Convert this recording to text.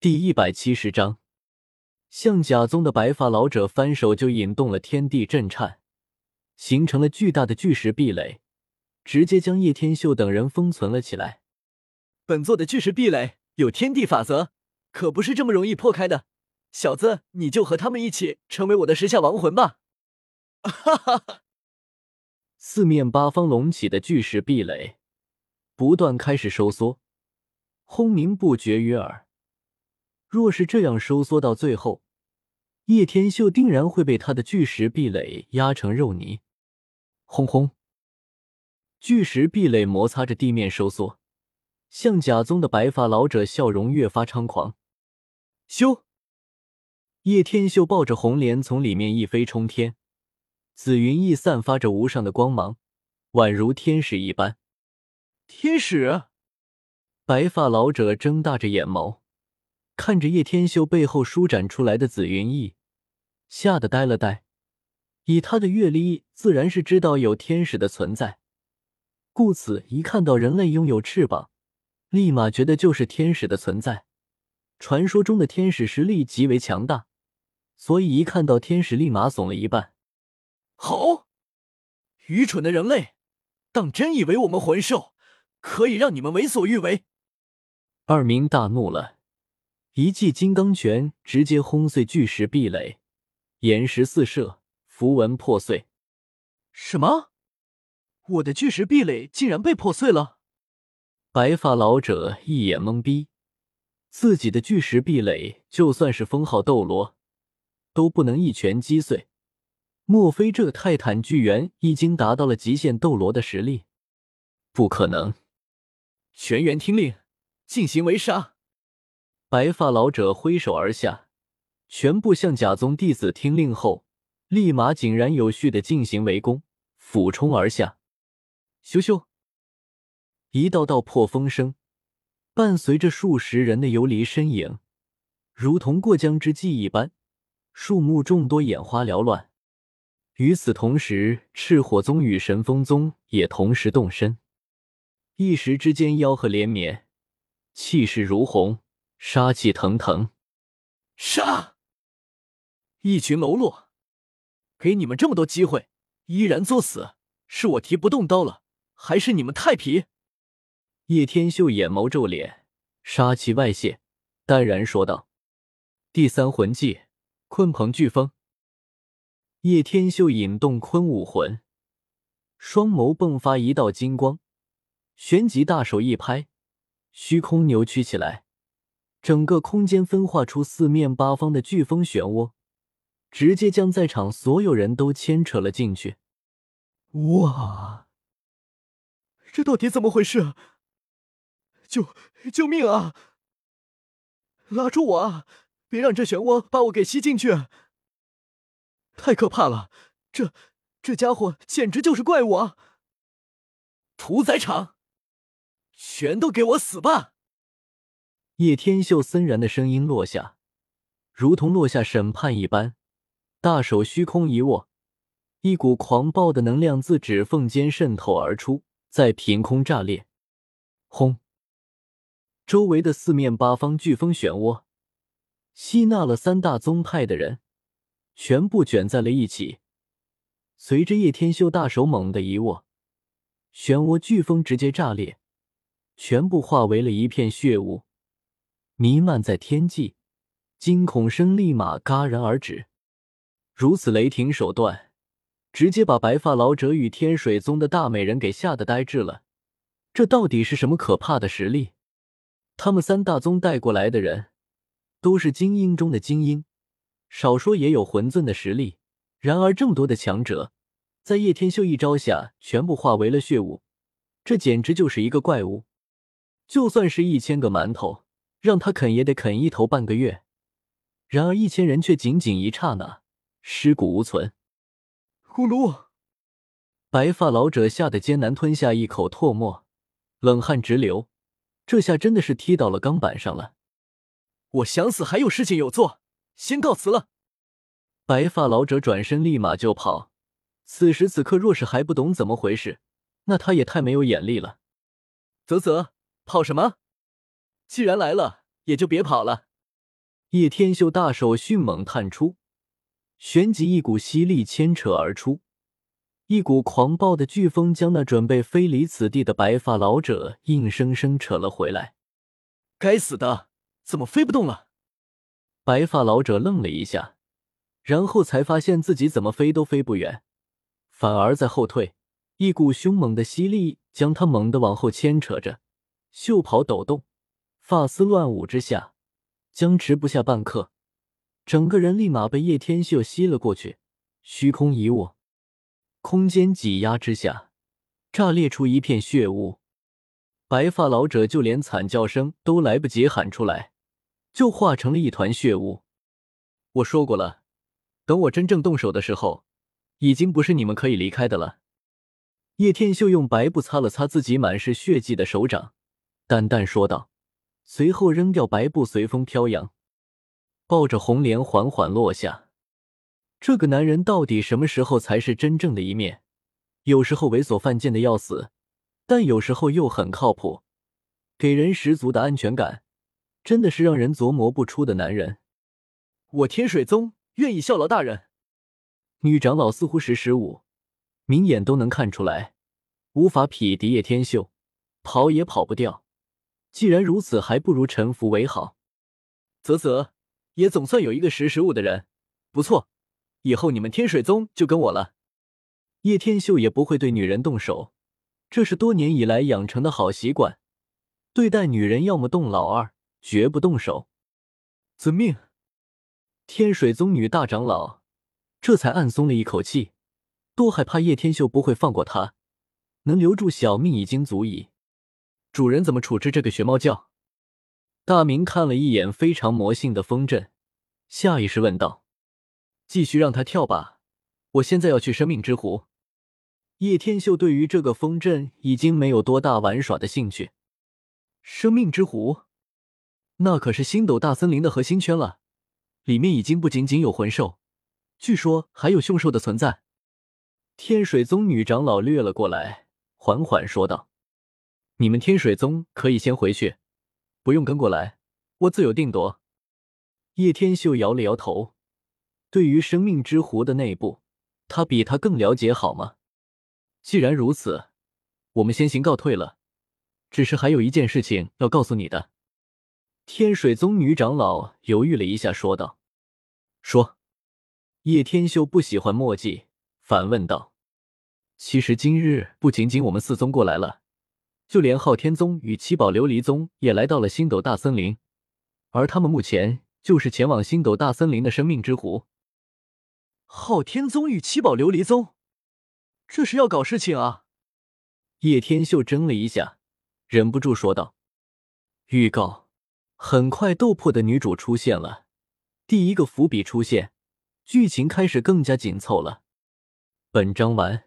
第一百七十章，象甲宗的白发老者翻手就引动了天地震颤，形成了巨大的巨石壁垒，直接将叶天秀等人封存了起来。本座的巨石壁垒有天地法则，可不是这么容易破开的。小子，你就和他们一起成为我的石下亡魂吧！哈哈哈！四面八方隆起的巨石壁垒不断开始收缩，轰鸣不绝于耳。若是这样收缩到最后，叶天秀定然会被他的巨石壁垒压成肉泥。轰轰！巨石壁垒摩擦着地面收缩，象甲宗的白发老者笑容越发猖狂。修！叶天秀抱着红莲从里面一飞冲天，紫云翼散发着无上的光芒，宛如天使一般。天使！白发老者睁大着眼眸，看着叶天秀背后舒展出来的紫云翼，吓得呆了呆。以他的阅历，自然是知道有天使的存在，故此一看到人类拥有翅膀，立马觉得就是天使的存在。传说中的天使实力极为强大。所以一看到天使，立马怂了一半。好，愚蠢的人类，当真以为我们魂兽可以让你们为所欲为？二明大怒了，一记金刚拳直接轰碎巨石壁垒，岩石四射，符文破碎。什么？我的巨石壁垒竟然被破碎了？白发老者一眼懵逼，自己的巨石壁垒就算是封号斗罗。都不能一拳击碎，莫非这泰坦巨猿已经达到了极限斗罗的实力？不可能！全员听令，进行围杀！白发老者挥手而下，全部向甲宗弟子听令后，立马井然有序的进行围攻，俯冲而下。咻咻！一道道破风声，伴随着数十人的游离身影，如同过江之鲫一般。树木众多，眼花缭乱。与此同时，赤火宗与神风宗也同时动身，一时之间吆喝连绵，气势如虹，杀气腾腾。杀！一群喽啰，给你们这么多机会，依然作死，是我提不动刀了，还是你们太皮？叶天秀眼眸皱脸，杀气外泄，淡然说道：“第三魂技。”鲲鹏飓风，叶天秀引动鲲武魂，双眸迸发一道金光，旋即大手一拍，虚空扭曲起来，整个空间分化出四面八方的飓风漩涡，直接将在场所有人都牵扯了进去。哇，这到底怎么回事？救救命啊！拉住我啊！别让这漩涡把我给吸进去！太可怕了，这这家伙简直就是怪物啊！屠宰场，全都给我死吧！叶天秀森然的声音落下，如同落下审判一般，大手虚空一握，一股狂暴的能量自指缝间渗透而出，在凭空炸裂。轰！周围的四面八方飓风漩涡。吸纳了三大宗派的人，全部卷在了一起。随着叶天秀大手猛地一握，漩涡飓风直接炸裂，全部化为了一片血雾，弥漫在天际。惊恐声立马戛然而止。如此雷霆手段，直接把白发老者与天水宗的大美人给吓得呆滞了。这到底是什么可怕的实力？他们三大宗带过来的人。都是精英中的精英，少说也有魂尊的实力。然而这么多的强者，在叶天秀一招下，全部化为了血雾，这简直就是一个怪物。就算是一千个馒头，让他啃也得啃一头半个月。然而一千人却仅仅一刹那，尸骨无存。呼噜！白发老者吓得艰难吞下一口唾沫，冷汗直流。这下真的是踢到了钢板上了。我想死还有事情有做，先告辞了。白发老者转身立马就跑。此时此刻，若是还不懂怎么回事，那他也太没有眼力了。啧啧，跑什么？既然来了，也就别跑了。叶天秀大手迅猛探出，旋即一股吸力牵扯而出，一股狂暴的飓风将那准备飞离此地的白发老者硬生生扯了回来。该死的，怎么飞不动了？白发老者愣了一下，然后才发现自己怎么飞都飞不远，反而在后退。一股凶猛的吸力将他猛地往后牵扯着，袖袍抖动，发丝乱舞之下，僵持不下半刻，整个人立马被叶天秀吸了过去，虚空一握，空间挤压之下，炸裂出一片血雾。白发老者就连惨叫声都来不及喊出来，就化成了一团血雾。我说过了，等我真正动手的时候，已经不是你们可以离开的了。叶天秀用白布擦了擦自己满是血迹的手掌，淡淡说道，随后扔掉白布，随风飘扬，抱着红莲缓缓落下。这个男人到底什么时候才是真正的一面？有时候猥琐犯贱的要死，但有时候又很靠谱，给人十足的安全感，真的是让人琢磨不出的男人。我天水宗愿意效劳大人。女长老似乎识时务。明眼都能看出来，无法匹敌叶天秀，跑也跑不掉。既然如此，还不如臣服为好。啧啧，也总算有一个识时务的人，不错。以后你们天水宗就跟我了。叶天秀也不会对女人动手，这是多年以来养成的好习惯。对待女人，要么动老二，绝不动手。遵命。天水宗女大长老这才暗松了一口气。多害怕叶天秀不会放过他，能留住小命已经足矣。主人怎么处置这个学猫叫？大明看了一眼非常魔性的风阵，下意识问道：“继续让它跳吧，我现在要去生命之湖。”叶天秀对于这个风阵已经没有多大玩耍的兴趣。生命之湖，那可是星斗大森林的核心圈了，里面已经不仅仅有魂兽，据说还有凶兽的存在。天水宗女长老掠了过来，缓缓说道：“你们天水宗可以先回去，不用跟过来，我自有定夺。”叶天秀摇了摇头，对于生命之湖的内部，他比他更了解，好吗？既然如此，我们先行告退了。只是还有一件事情要告诉你的。天水宗女长老犹豫了一下，说道：“说。”叶天秀不喜欢墨迹，反问道。其实今日不仅仅我们四宗过来了，就连昊天宗与七宝琉璃宗也来到了星斗大森林，而他们目前就是前往星斗大森林的生命之湖。昊天宗与七宝琉璃宗，这是要搞事情啊！叶天秀怔了一下，忍不住说道：“预告，很快斗破的女主出现了，第一个伏笔出现，剧情开始更加紧凑了。本章完。”